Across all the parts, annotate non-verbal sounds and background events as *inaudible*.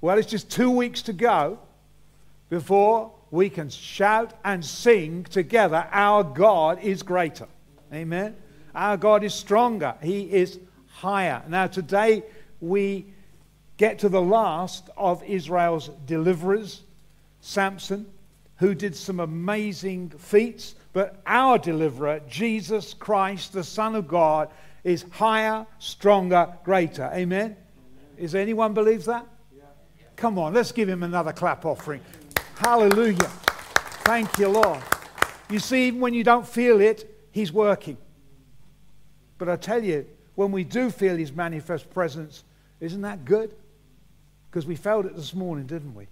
Well, it's just two weeks to go before we can shout and sing together, Our God is greater. Amen. Our God is stronger. He is higher. Now, today we get to the last of Israel's deliverers, Samson, who did some amazing feats. But our deliverer, Jesus Christ, the Son of God, is higher, stronger, greater. Amen? Amen. Is anyone believes that? Come on, let's give him another clap offering. Hallelujah. Thank you, Lord. You see, even when you don't feel it, He's working. But I tell you, when we do feel His manifest presence, isn't that good? Because we felt it this morning, didn't we?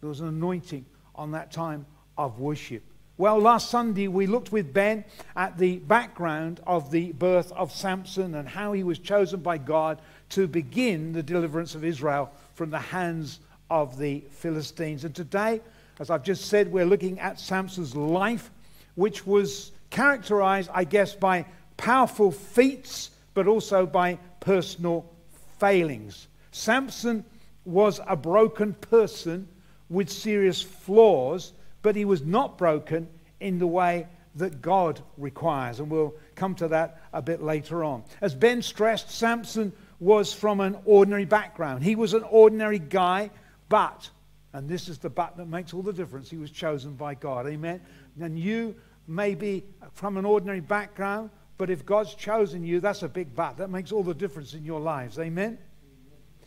There was an anointing on that time of worship. Well, last Sunday we looked with Ben at the background of the birth of Samson and how he was chosen by God to begin the deliverance of Israel from the hands of the Philistines. And today, as I've just said, we're looking at Samson's life, which was characterized, I guess, by powerful feats, but also by personal failings. Samson was a broken person with serious flaws but he was not broken in the way that God requires. And we'll come to that a bit later on. As Ben stressed, Samson was from an ordinary background. He was an ordinary guy, but, and this is the but that makes all the difference, he was chosen by God. Amen? And you may be from an ordinary background, but if God's chosen you, that's a big but. That makes all the difference in your lives. Amen?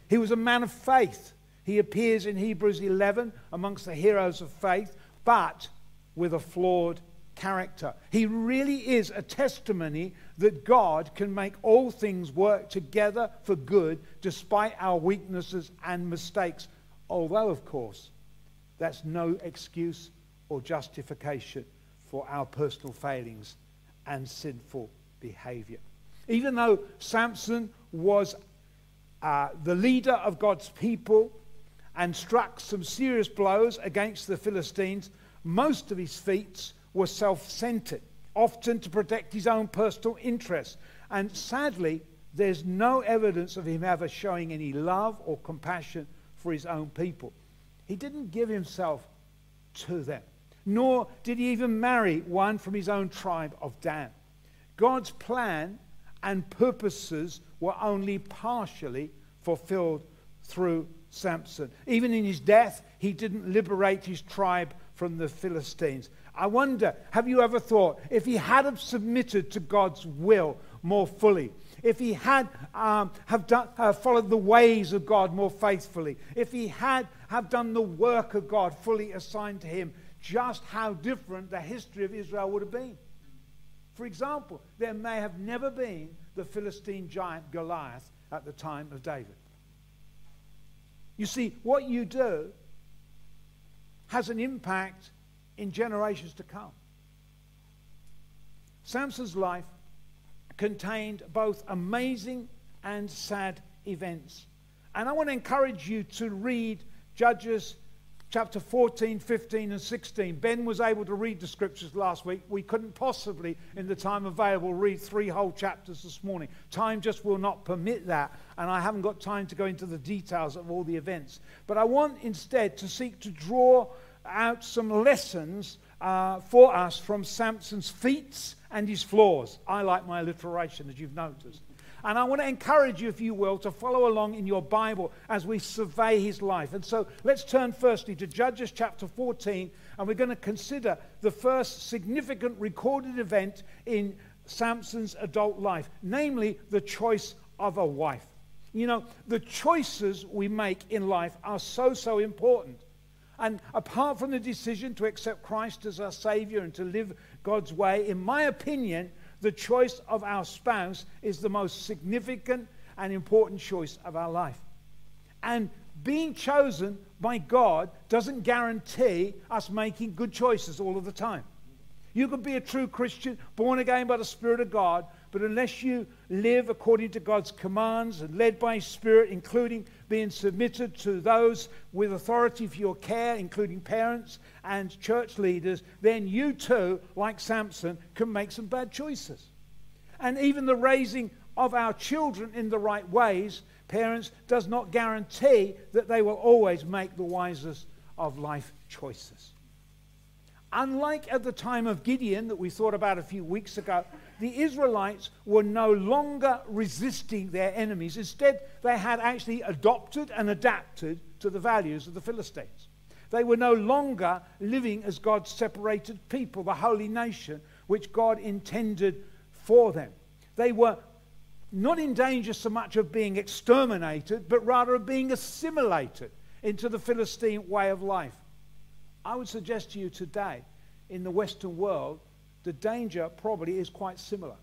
He was a man of faith. He appears in Hebrews 11 amongst the heroes of faith but with a flawed character. He really is a testimony that God can make all things work together for good despite our weaknesses and mistakes. Although, of course, that's no excuse or justification for our personal failings and sinful behavior. Even though Samson was uh, the leader of God's people, and struck some serious blows against the Philistines. Most of his feats were self centered, often to protect his own personal interests. And sadly, there's no evidence of him ever showing any love or compassion for his own people. He didn't give himself to them, nor did he even marry one from his own tribe of Dan. God's plan and purposes were only partially fulfilled through Samson. Even in his death, he didn't liberate his tribe from the Philistines. I wonder, have you ever thought if he had have submitted to God's will more fully, if he had um, have done, uh, followed the ways of God more faithfully, if he had have done the work of God fully assigned to him, just how different the history of Israel would have been. For example, there may have never been the Philistine giant Goliath at the time of David. You see, what you do has an impact in generations to come. Samson's life contained both amazing and sad events. And I want to encourage you to read Judges chapter 14, 15, and 16. Ben was able to read the scriptures last week. We couldn't possibly, in the time available, read three whole chapters this morning. Time just will not permit that, and I haven't got time to go into the details of all the events. But I want instead to seek to draw out some lessons uh, for us from Samson's feats and his flaws. I like my alliteration, as you've noticed. And I want to encourage you, if you will, to follow along in your Bible as we survey his life. And so let's turn firstly to Judges chapter 14, and we're going to consider the first significant recorded event in Samson's adult life, namely the choice of a wife. You know, the choices we make in life are so, so important. And apart from the decision to accept Christ as our Savior and to live God's way, in my opinion, the choice of our spouse is the most significant and important choice of our life. And being chosen by God doesn't guarantee us making good choices all of the time. You can be a true Christian, born again by the Spirit of God, but unless you live according to God's commands and led by His Spirit, including being submitted to those with authority for your care, including parents and church leaders, then you too, like Samson, can make some bad choices. And even the raising of our children in the right ways parents does not guarantee that they will always make the wisest of life choices. Unlike at the time of Gideon, that we thought about a few weeks ago, the Israelites were no longer resisting their enemies. Instead, they had actually adopted and adapted to the values of the Philistines. They were no longer living as God's separated people, the holy nation, which God intended for them. They were not in danger so much of being exterminated, but rather of being assimilated into the Philistine way of life. I would suggest to you today, in the Western world, the danger probably is quite similar.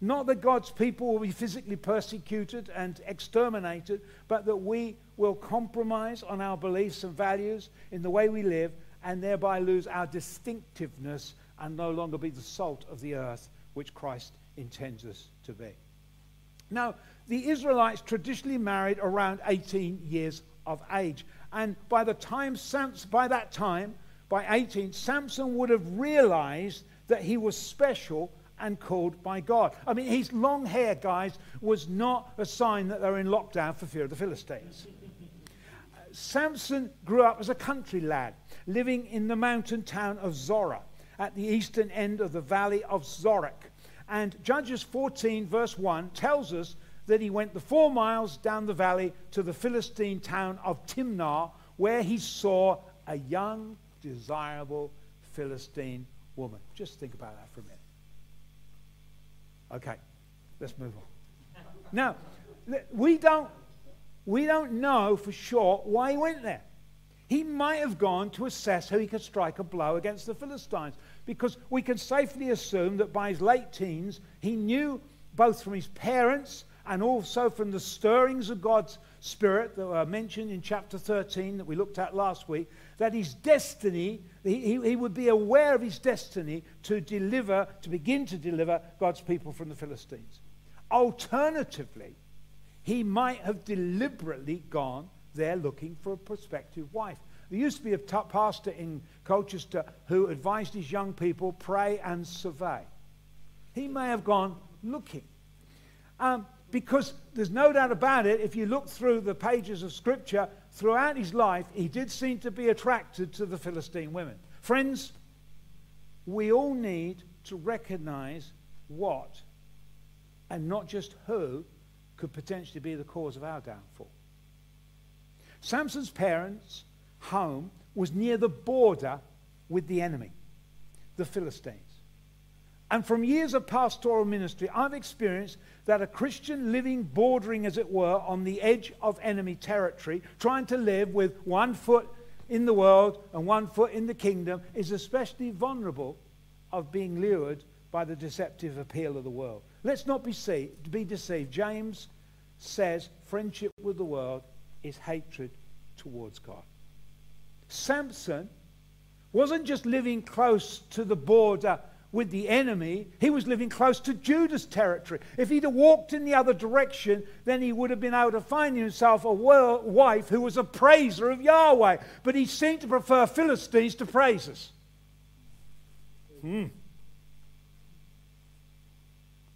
Not that God's people will be physically persecuted and exterminated, but that we will compromise on our beliefs and values in the way we live and thereby lose our distinctiveness and no longer be the salt of the earth which Christ intends us to be. Now, the Israelites traditionally married around 18 years of age. And by the time Samson, by that time, by 18, Samson would have realized that he was special and called by God. I mean, his long hair, guys, was not a sign that they were in lockdown for fear of the Philistines. Samson grew up as a country lad, living in the mountain town of Zorah at the eastern end of the valley of Sorek. And Judges 14, verse 1, tells us that he went the four miles down the valley to the Philistine town of Timnah, where he saw a young, desirable Philistine woman. Just think about that for a minute. Okay, let's move on. now, we don't, we don't know for sure why he went there. He might have gone to assess how he could strike a blow against the Philistines because we can safely assume that by his late teens, he knew both from his parents and also from the stirrings of God's Spirit that were mentioned in chapter 13 that we looked at last week, that his destiny, he, he would be aware of his destiny to deliver, to begin to deliver God's people from the Philistines. Alternatively, he might have deliberately gone there looking for a prospective wife. There used to be a t- pastor in Colchester who advised his young people pray and survey. He may have gone looking. Um, because there's no doubt about it, if you look through the pages of Scripture, throughout his life, he did seem to be attracted to the Philistine women. Friends, we all need to recognize what and not just who could potentially be the cause of our downfall. Samson's parents' home was near the border with the enemy, the Philistines. And from years of pastoral ministry, I've experienced that a Christian living bordering, as it were, on the edge of enemy territory, trying to live with one foot in the world and one foot in the kingdom, is especially vulnerable of being lured by the deceptive appeal of the world. Let's not be, be deceived. James says friendship with the world is hatred towards God. Samson wasn't just living close to the border with the enemy, he was living close to Judah's territory. If he'd have walked in the other direction, then he would have been able to find himself a wife who was a praiser of Yahweh. But he seemed to prefer Philistines to praises. Hmm.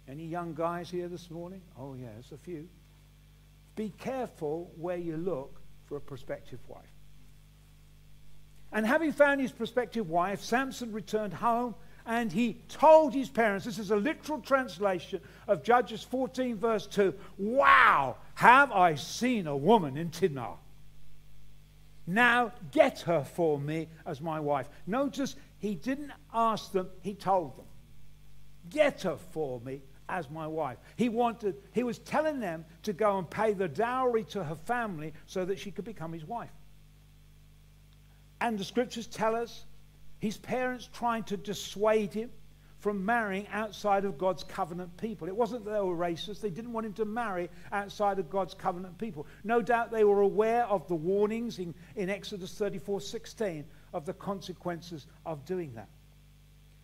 Any young guys here this morning? Oh, yes, a few. Be careful where you look for a prospective wife. And having found his prospective wife, Samson returned home and he told his parents, this is a literal translation of Judges 14, verse 2 Wow, have I seen a woman in Timnah? Now get her for me as my wife. Notice he didn't ask them, he told them. Get her for me as my wife. He wanted, he was telling them to go and pay the dowry to her family so that she could become his wife. And the scriptures tell us his parents trying to dissuade him from marrying outside of God's covenant people. It wasn't that they were racist, they didn't want him to marry outside of God's covenant people. No doubt they were aware of the warnings in, in Exodus 34 16 of the consequences of doing that.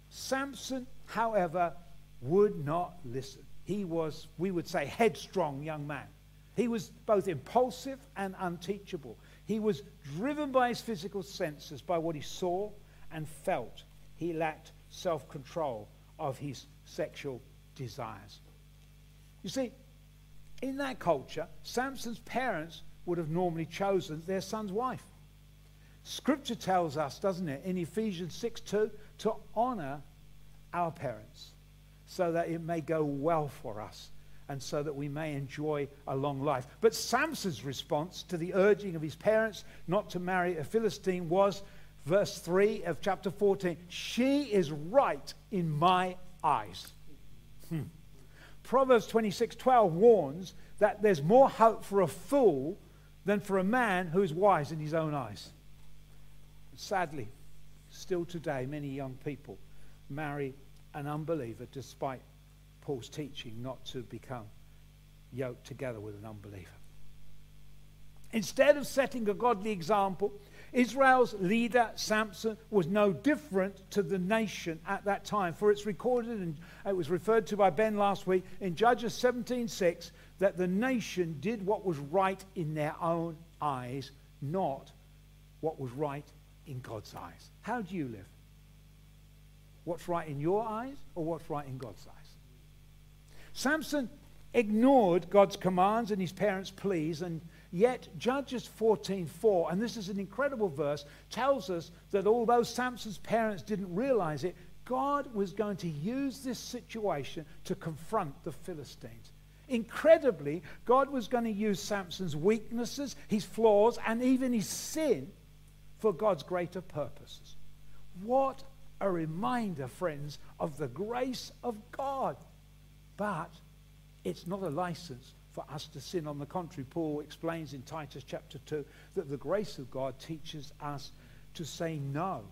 Samson, however, would not listen. He was, we would say, headstrong young man. He was both impulsive and unteachable. He was driven by his physical senses, by what he saw and felt. He lacked self control of his sexual desires. You see, in that culture, Samson's parents would have normally chosen their son's wife. Scripture tells us, doesn't it, in Ephesians 6 2, to honor our parents so that it may go well for us and so that we may enjoy a long life. But Samson's response to the urging of his parents not to marry a Philistine was verse 3 of chapter 14 She is right in my eyes. Hmm. Proverbs 26:12 warns that there's more hope for a fool than for a man who is wise in his own eyes. Sadly, still today, many young people marry an unbeliever despite Paul's teaching not to become yoked together with an unbeliever. Instead of setting a godly example, Israel's leader, Samson, was no different to the nation at that time. For it's recorded, and uh, it was referred to by Ben last week, in Judges 17.6, that the nation did what was right in their own eyes, not what was right in God's eyes. How do you live? What's right in your eyes or what's right in God's eyes? Samson ignored God's commands and his parents' pleas and Yet Judges 14:4, and this is an incredible verse, tells us that although Samson's parents didn't realize it, God was going to use this situation to confront the Philistines. Incredibly, God was going to use Samson's weaknesses, his flaws, and even his sin for God's greater purposes. What a reminder, friends, of the grace of God. But it's not a license for us to sin. On the contrary, Paul explains in Titus chapter 2 that the grace of God teaches us to say no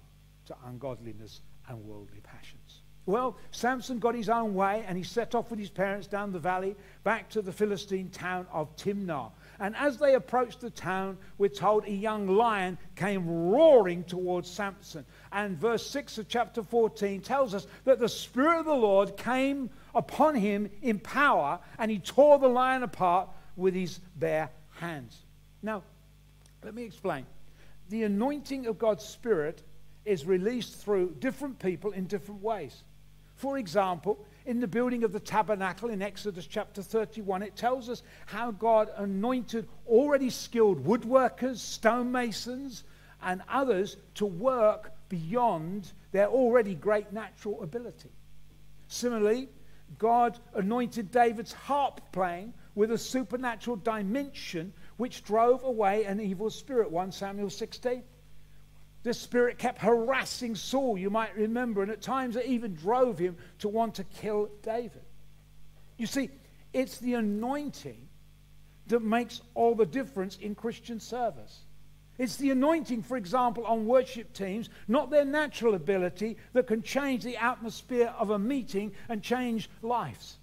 to ungodliness and worldly passions. Well, Samson got his own way and he set off with his parents down the valley back to the Philistine town of Timnah. And as they approached the town, we're told a young lion came roaring towards Samson. And verse 6 of chapter 14 tells us that the Spirit of the Lord came upon him in power, and he tore the lion apart with his bare hands. Now, let me explain. The anointing of God's Spirit is released through different people in different ways. For example, in the building of the tabernacle in Exodus chapter 31, it tells us how God anointed already skilled woodworkers, stonemasons, and others to work beyond their already great natural ability. Similarly, God anointed David's harp playing with a supernatural dimension which drove away an evil spirit. 1 Samuel 16. This spirit kept harassing Saul, you might remember, and at times it even drove him to want to kill David. You see, it's the anointing that makes all the difference in Christian service. It's the anointing, for example, on worship teams, not their natural ability, that can change the atmosphere of a meeting and change lives.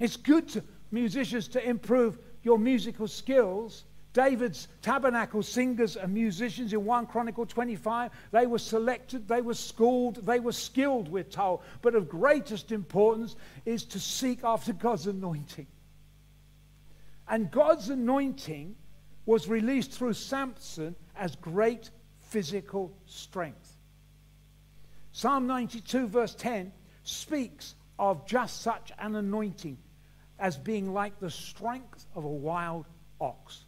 It's good to musicians to improve your musical skills. David's tabernacle singers and musicians in 1 Chronicle 25, they were selected, they were schooled, they were skilled, we're told. But of greatest importance is to seek after God's anointing. And God's anointing was released through Samson as great physical strength. Psalm 92, verse 10, speaks of just such an anointing as being like the strength of a wild ox.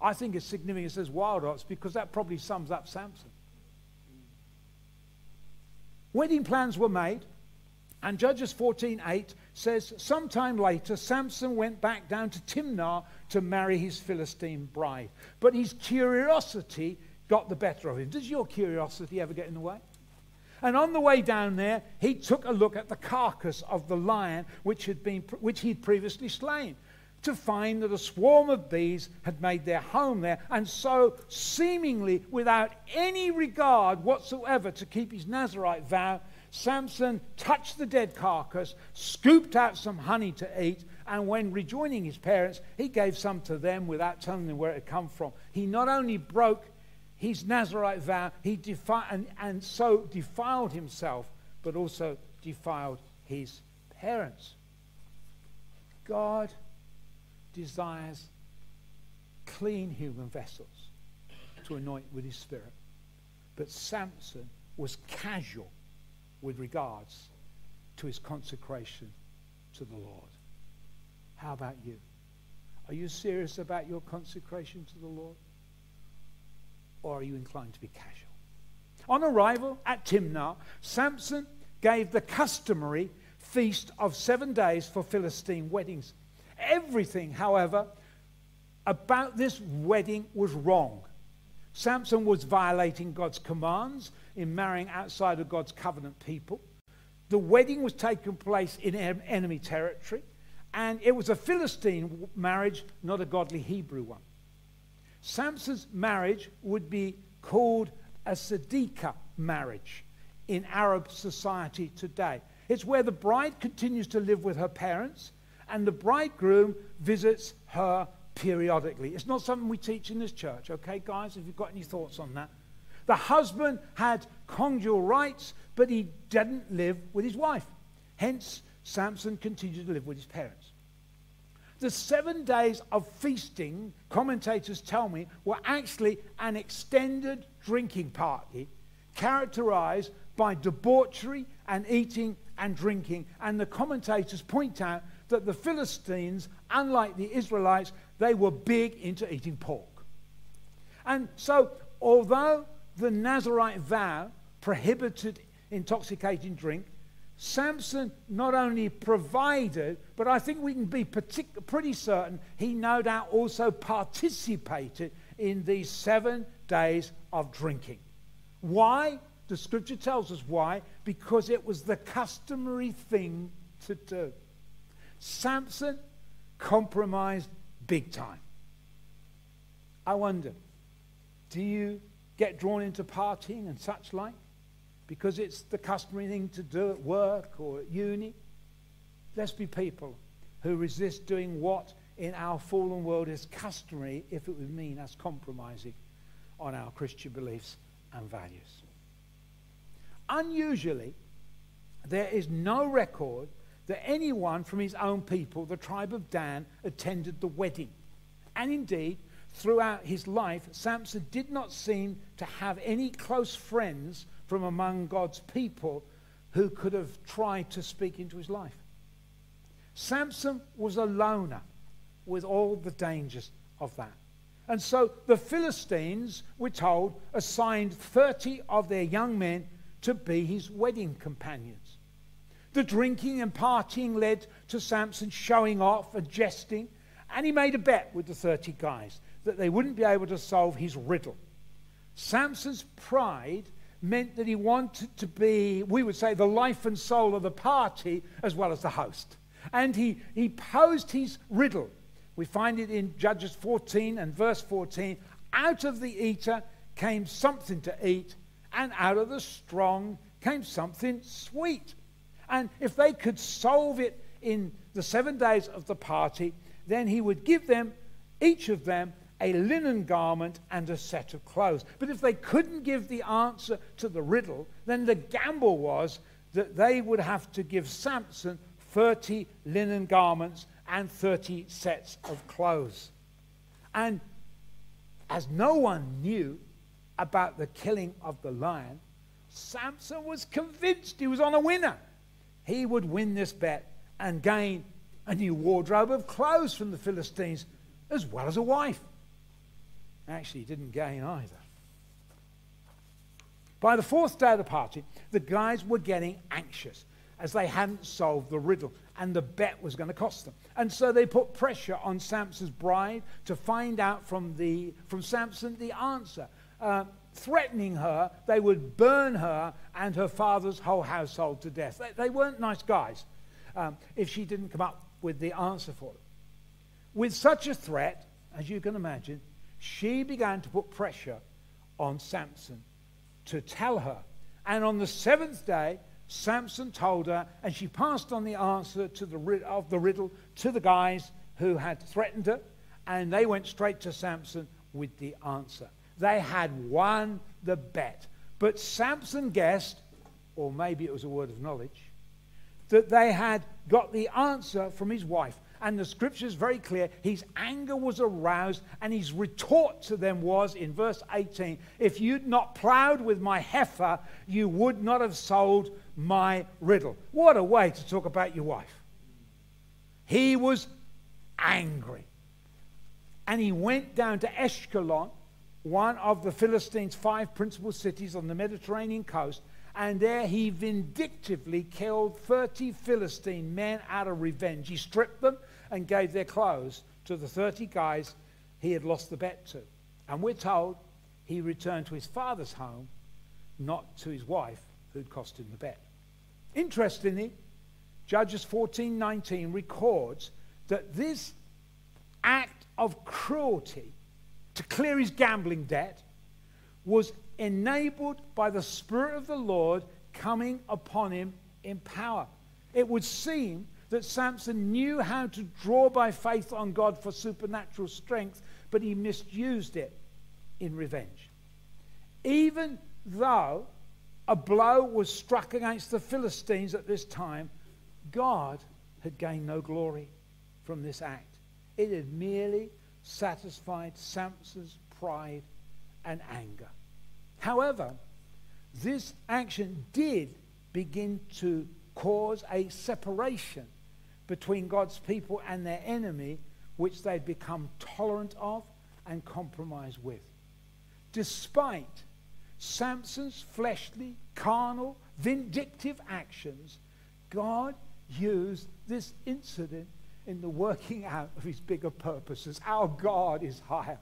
I think it's significant it says wild ox because that probably sums up Samson. Wedding plans were made, and Judges 14:8 says, sometime later, Samson went back down to Timnah to marry his Philistine bride. But his curiosity got the better of him. Does your curiosity ever get in the way? And on the way down there, he took a look at the carcass of the lion which, had been, which he'd previously slain to find that a swarm of bees had made their home there. And so, seemingly without any regard whatsoever to keep his Nazarite vow, Samson touched the dead carcass, scooped out some honey to eat, and when rejoining his parents, he gave some to them without telling them where it had come from. He not only broke his Nazarite vow, he defi- and, and so defiled himself, but also defiled his parents. God desires clean human vessels to anoint with his spirit. But Samson was casual with regards to his consecration to the Lord. How about you? Are you serious about your consecration to the Lord? Or are you inclined to be casual? On arrival at Timnah, Samson gave the customary feast of seven days for Philistine weddings. Everything, however, about this wedding was wrong. Samson was violating God's commands in marrying outside of God's covenant people. The wedding was taking place in enemy territory, and it was a Philistine marriage, not a godly Hebrew one. Samson's marriage would be called a Siddiqah marriage in Arab society today. It's where the bride continues to live with her parents and the bridegroom visits her periodically. It's not something we teach in this church, okay, guys? If you've got any thoughts on that. The husband had conjugal rights, but he didn't live with his wife. Hence, Samson continued to live with his parents. The seven days of feasting, commentators tell me, were actually an extended drinking party characterized by debauchery and eating and drinking. And the commentators point out that the Philistines, unlike the Israelites, they were big into eating pork. And so, although the Nazarite vow prohibited intoxicating drink, Samson not only provided, but I think we can be partic- pretty certain he no doubt also participated in these seven days of drinking. Why? The scripture tells us why. Because it was the customary thing to do. Samson compromised big time. I wonder, do you get drawn into partying and such like? Because it's the customary thing to do at work or at uni? Let's be people who resist doing what in our fallen world is customary if it would mean us compromising on our Christian beliefs and values. Unusually, there is no record that anyone from his own people, the tribe of Dan, attended the wedding. And indeed, throughout his life, Samson did not seem to have any close friends from among God's people who could have tried to speak into his life. Samson was a loner with all the dangers of that. And so the Philistines, we're told, assigned 30 of their young men to be his wedding companions. The drinking and partying led to Samson showing off and jesting, and he made a bet with the 30 guys that they wouldn't be able to solve his riddle. Samson's pride meant that he wanted to be, we would say, the life and soul of the party as well as the host. And he, he posed his riddle we find it in Judges 14 and verse 14. Out of the eater came something to eat, and out of the strong came something sweet. And if they could solve it in the seven days of the party, then he would give them, each of them, a linen garment and a set of clothes. But if they couldn't give the answer to the riddle, then the gamble was that they would have to give Samson 30 linen garments and 30 sets of clothes. And as no one knew about the killing of the lion, Samson was convinced he was on a winner. He would win this bet and gain a new wardrobe of clothes from the Philistines, as well as a wife. Actually, didn't gain either. By the fourth day of the party, the guys were getting anxious as they hadn't solved the riddle and the bet was going to cost them. And so they put pressure on Samson's bride to find out from, the, from Samson the answer. Uh, threatening her, they would burn her and her father's whole household to death. They, they weren't nice guys um, if she didn't come up with the answer for them. With such a threat, as you can imagine, she began to put pressure on Samson to tell her. And on the seventh day, Samson told her, and she passed on the answer to the, of the riddle to the guys who had threatened her, and they went straight to Samson with the answer. They had won the bet. But Samson guessed, or maybe it was a word of knowledge, that they had got the answer from his wife. And the scripture is very clear. His anger was aroused, and his retort to them was in verse 18 If you'd not plowed with my heifer, you would not have sold my riddle. What a way to talk about your wife. He was angry. And he went down to Ashkelon, one of the Philistines' five principal cities on the Mediterranean coast, and there he vindictively killed 30 Philistine men out of revenge. He stripped them and gave their clothes to the 30 guys he had lost the bet to. And we're told he returned to his father's home, not to his wife who'd cost him the bet. Interestingly, Judges 14:19 records that this act of cruelty to clear his gambling debt was enabled by the Spirit of the Lord coming upon him in power. It would seem that Samson knew how to draw by faith on God for supernatural strength, but he misused it in revenge. Even though a blow was struck against the Philistines at this time, God had gained no glory from this act. It had merely satisfied Samson's pride and anger. However, this action did begin to cause a separation between God's people and their enemy, which they'd become tolerant of and compromised with. Despite Samson's fleshly, carnal, vindictive actions, God used this incident in the working out of his bigger purposes. Our God is higher.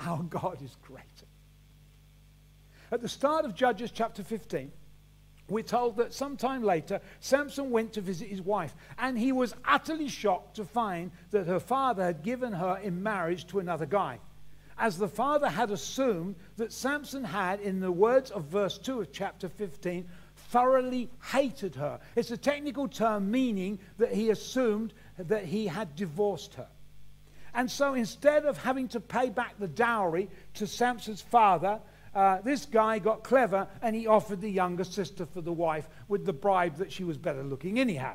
Our God is greater. At the start of Judges chapter 15, we're told that sometime later, Samson went to visit his wife, and he was utterly shocked to find that her father had given her in marriage to another guy. As the father had assumed that Samson had, in the words of verse 2 of chapter 15, thoroughly hated her. It's a technical term meaning that he assumed that he had divorced her. And so instead of having to pay back the dowry to Samson's father, uh, this guy got clever and he offered the younger sister for the wife with the bribe that she was better looking anyhow.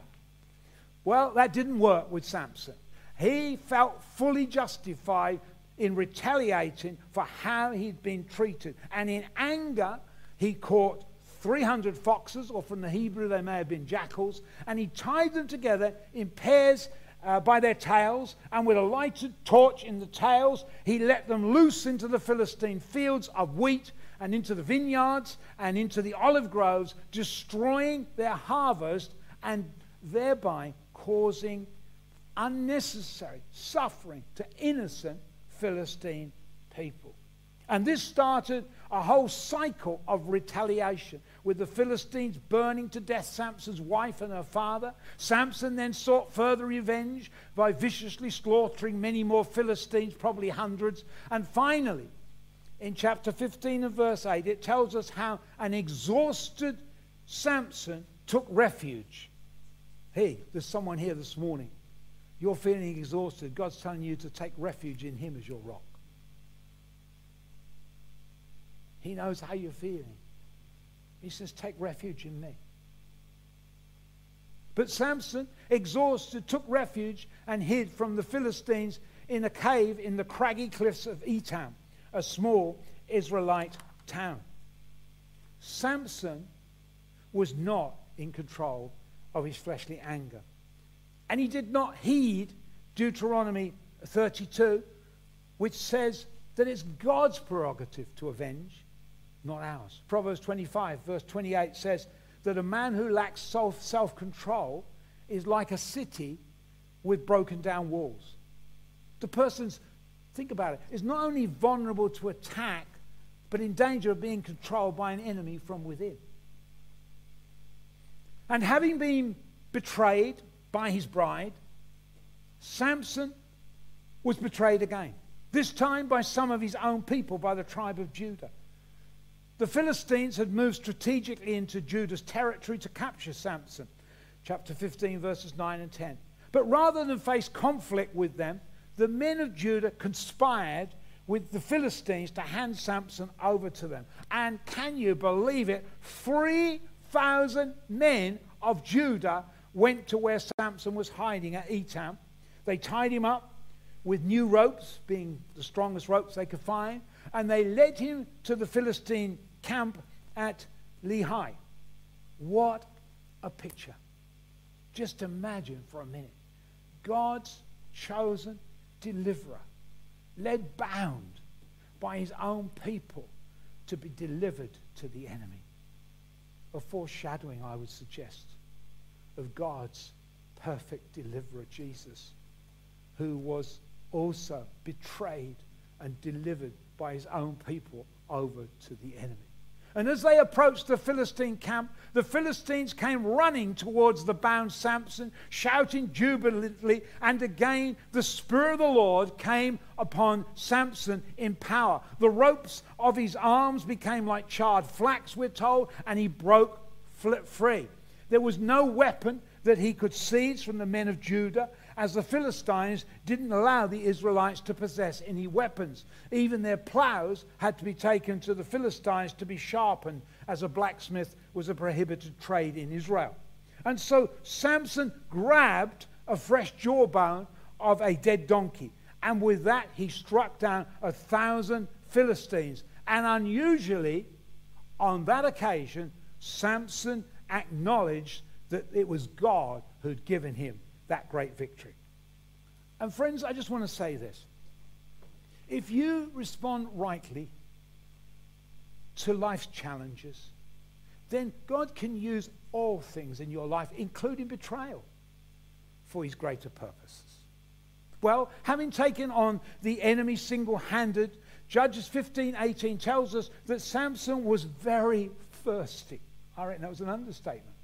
Well, that didn't work with Samson. He felt fully justified in retaliating for how he'd been treated. And in anger, he caught 300 foxes, or from the Hebrew, they may have been jackals, and he tied them together in pairs uh, by their tails, and with a lighted torch in the tails, he let them loose into the Philistine fields of wheat and into the vineyards and into the olive groves, destroying their harvest and thereby causing unnecessary suffering to innocent Philistine people. And this started a whole cycle of retaliation with the Philistines burning to death Samson's wife and her father. Samson then sought further revenge by viciously slaughtering many more Philistines, probably hundreds. And finally, in chapter 15 and verse 8, it tells us how an exhausted Samson took refuge. Hey, there's someone here this morning. You're feeling exhausted. God's telling you to take refuge in Him as your rock. He knows how you're feeling. He says, Take refuge in me. But Samson, exhausted, took refuge and hid from the Philistines in a cave in the craggy cliffs of Etam, a small Israelite town. Samson was not in control of his fleshly anger. And he did not heed Deuteronomy 32, which says that it's God's prerogative to avenge not ours. Proverbs 25, verse 28 says that a man who lacks self control is like a city with broken down walls. The person's, think about it, is not only vulnerable to attack, but in danger of being controlled by an enemy from within. And having been betrayed by his bride, Samson was betrayed again, this time by some of his own people, by the tribe of Judah. The Philistines had moved strategically into Judah's territory to capture Samson. Chapter 15, verses 9 and 10. But rather than face conflict with them, the men of Judah conspired with the Philistines to hand Samson over to them. And can you believe it? 3,000 men of Judah went to where Samson was hiding at Etam. They tied him up with new ropes, being the strongest ropes they could find, and they led him to the Philistine camp at Lehi. What a picture. Just imagine for a minute God's chosen deliverer, led bound by his own people to be delivered to the enemy. A foreshadowing, I would suggest, of God's perfect deliverer, Jesus, who was also betrayed and delivered by his own people over to the enemy. And as they approached the Philistine camp, the Philistines came running towards the bound Samson, shouting jubilantly. And again, the Spirit of the Lord came upon Samson in power. The ropes of his arms became like charred flax, we're told, and he broke free. There was no weapon that he could seize from the men of Judah as the Philistines didn't allow the Israelites to possess any weapons. Even their plows had to be taken to the Philistines to be sharpened, as a blacksmith was a prohibited trade in Israel. And so Samson grabbed a fresh jawbone of a dead donkey, and with that he struck down a thousand Philistines. And unusually, on that occasion, Samson acknowledged that it was God who'd given him that great victory. And friends, I just want to say this. If you respond rightly to life's challenges, then God can use all things in your life, including betrayal, for his greater purposes. Well, having taken on the enemy single handed, Judges 15 18 tells us that Samson was very thirsty. I reckon that was an understatement.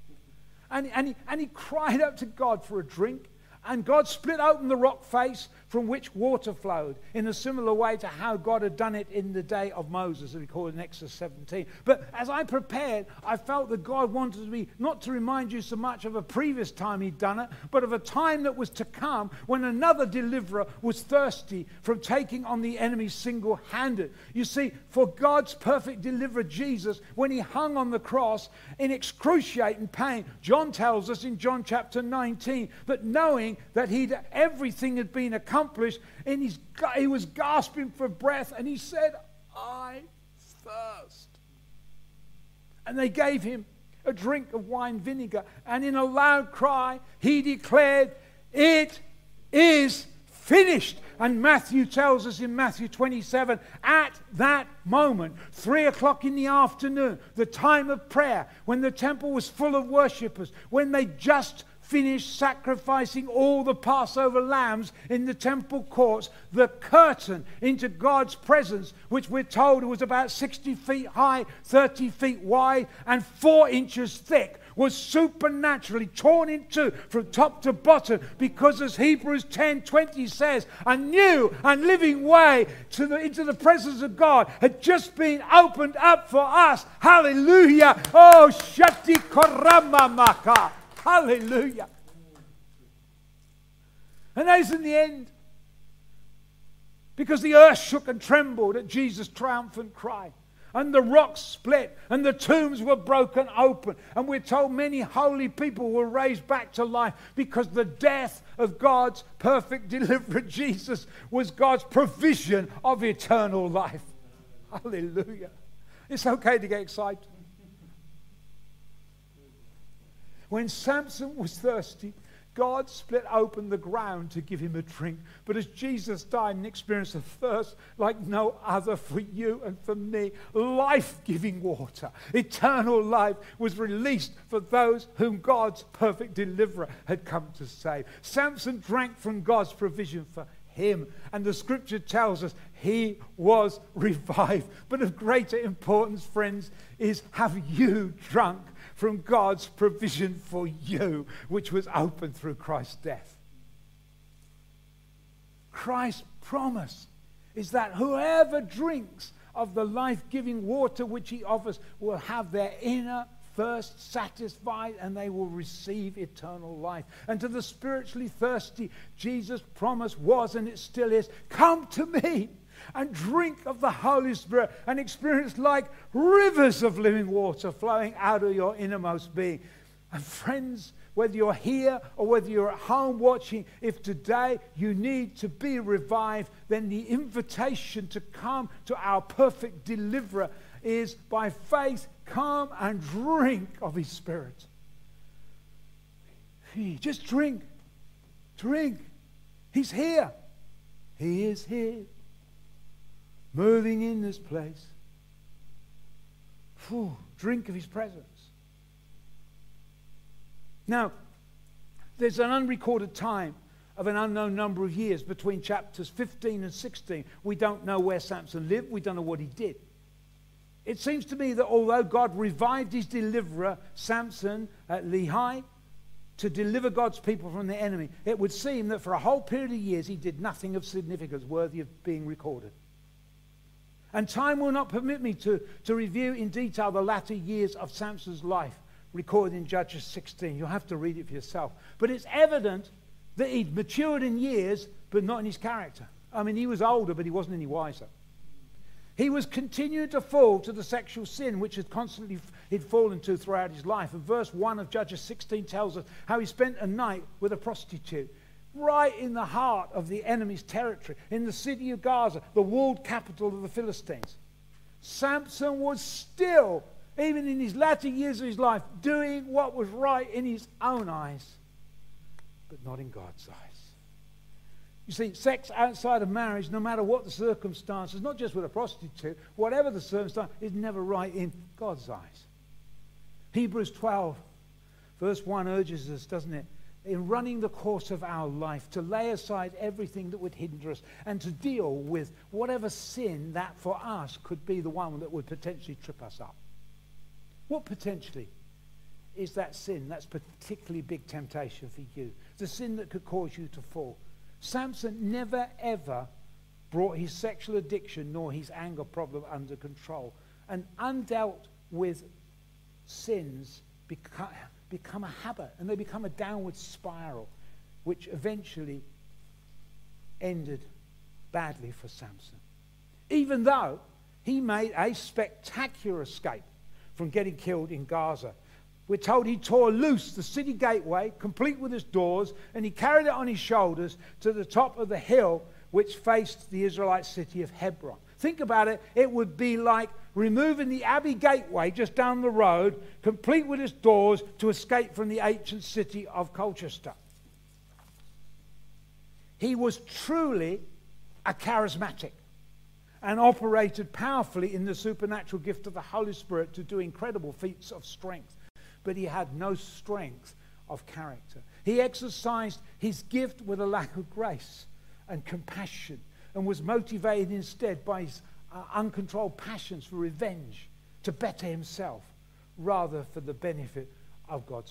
And, and, he, and he cried out to God for a drink. And God split open the rock face from which water flowed in a similar way to how God had done it in the day of Moses, as we call it in Exodus 17. But as I prepared, I felt that God wanted me not to remind you so much of a previous time He'd done it, but of a time that was to come when another deliverer was thirsty from taking on the enemy single handed. You see, for God's perfect deliverer, Jesus, when He hung on the cross in excruciating pain, John tells us in John chapter 19 that knowing that he'd, everything had been accomplished, accomplished. And he's, he was gasping for breath, and he said, I thirst. And they gave him a drink of wine vinegar, and in a loud cry, he declared, It is finished. And Matthew tells us in Matthew 27 at that moment, three o'clock in the afternoon, the time of prayer, when the temple was full of worshippers, when they just finished sacrificing all the Passover lambs in the temple courts, the curtain into God's presence, which we're told was about 60 feet high, 30 feet wide, and four inches thick, was supernaturally torn in two from top to bottom because as Hebrews 10 20 says, a new and living way to the, into the presence of God had just been opened up for us. Hallelujah. Oh, Shati Koramamaka. Hallelujah. And that is in the end. Because the earth shook and trembled at Jesus' triumphant cry. And the rocks split, and the tombs were broken open. And we're told many holy people were raised back to life because the death of God's perfect *laughs* deliverer, Jesus, was God's provision of eternal life. Hallelujah. It's okay to get excited. When Samson was thirsty, God split open the ground to give him a drink. But as Jesus died and experienced a thirst like no other for you and for me, life giving water, eternal life was released for those whom God's perfect deliverer had come to save. Samson drank from God's provision for him. And the scripture tells us he was revived. But of greater importance, friends, is have you drunk from God's provision for you, which was opened through Christ's death. Christ's promise is that whoever drinks of the life giving water which he offers will have their inner thirst satisfied and they will receive eternal life. And to the spiritually thirsty, Jesus' promise was and it still is come to me and drink of the Holy Spirit and experience like rivers of living water flowing out of your innermost being. And friends, whether you're here or whether you're at home watching, if today you need to be revived, then the invitation to come to our perfect deliverer is by faith, come and drink of his spirit. Just drink. Drink. He's here. He is here. Moving in this place. Whew, drink of his presence. Now, there's an unrecorded time of an unknown number of years between chapters 15 and 16. We don't know where Samson lived, we don't know what he did. It seems to me that although God revived his deliverer, Samson, at Lehi, to deliver God's people from the enemy, it would seem that for a whole period of years he did nothing of significance worthy of being recorded. And time will not permit me to, to review in detail the latter years of Samson's life recorded in Judges 16. You'll have to read it for yourself. But it's evident that he'd matured in years, but not in his character. I mean, he was older, but he wasn't any wiser. He was continuing to fall to the sexual sin which had constantly he'd fallen to throughout his life. And verse 1 of Judges 16 tells us how he spent a night with a prostitute right in the heart of the enemy's territory, in the city of Gaza, the walled capital of the Philistines. Samson was still, even in his latter years of his life, doing what was right in his own eyes, but not in God's eyes. You see, sex outside of marriage, no matter what the circumstances, not just with a prostitute, whatever the circumstance, is never right in God's eyes. Hebrews 12, verse 1 urges us, doesn't it? In running the course of our life, to lay aside everything that would hinder us and to deal with whatever sin that for us could be the one that would potentially trip us up. What potentially is that sin that's particularly big temptation for you? The sin that could cause you to fall. Samson never ever brought his sexual addiction nor his anger problem under control. And undealt with sins become, become a habit and they become a downward spiral, which eventually ended badly for Samson. Even though he made a spectacular escape from getting killed in Gaza we're told he tore loose the city gateway, complete with its doors, and he carried it on his shoulders to the top of the hill which faced the Israelite city of Hebron. Think about it, it would be like removing the Abbey Gateway just down the road, complete with its doors, to escape from the ancient city of Colchester. He was truly a charismatic and operated powerfully in the supernatural gift of the Holy Spirit to do incredible feats of strength but he had no strength of character. He exercised his gift with a lack of grace and compassion and was motivated instead by his uh, uncontrolled passions for revenge to better himself rather for the benefit of God's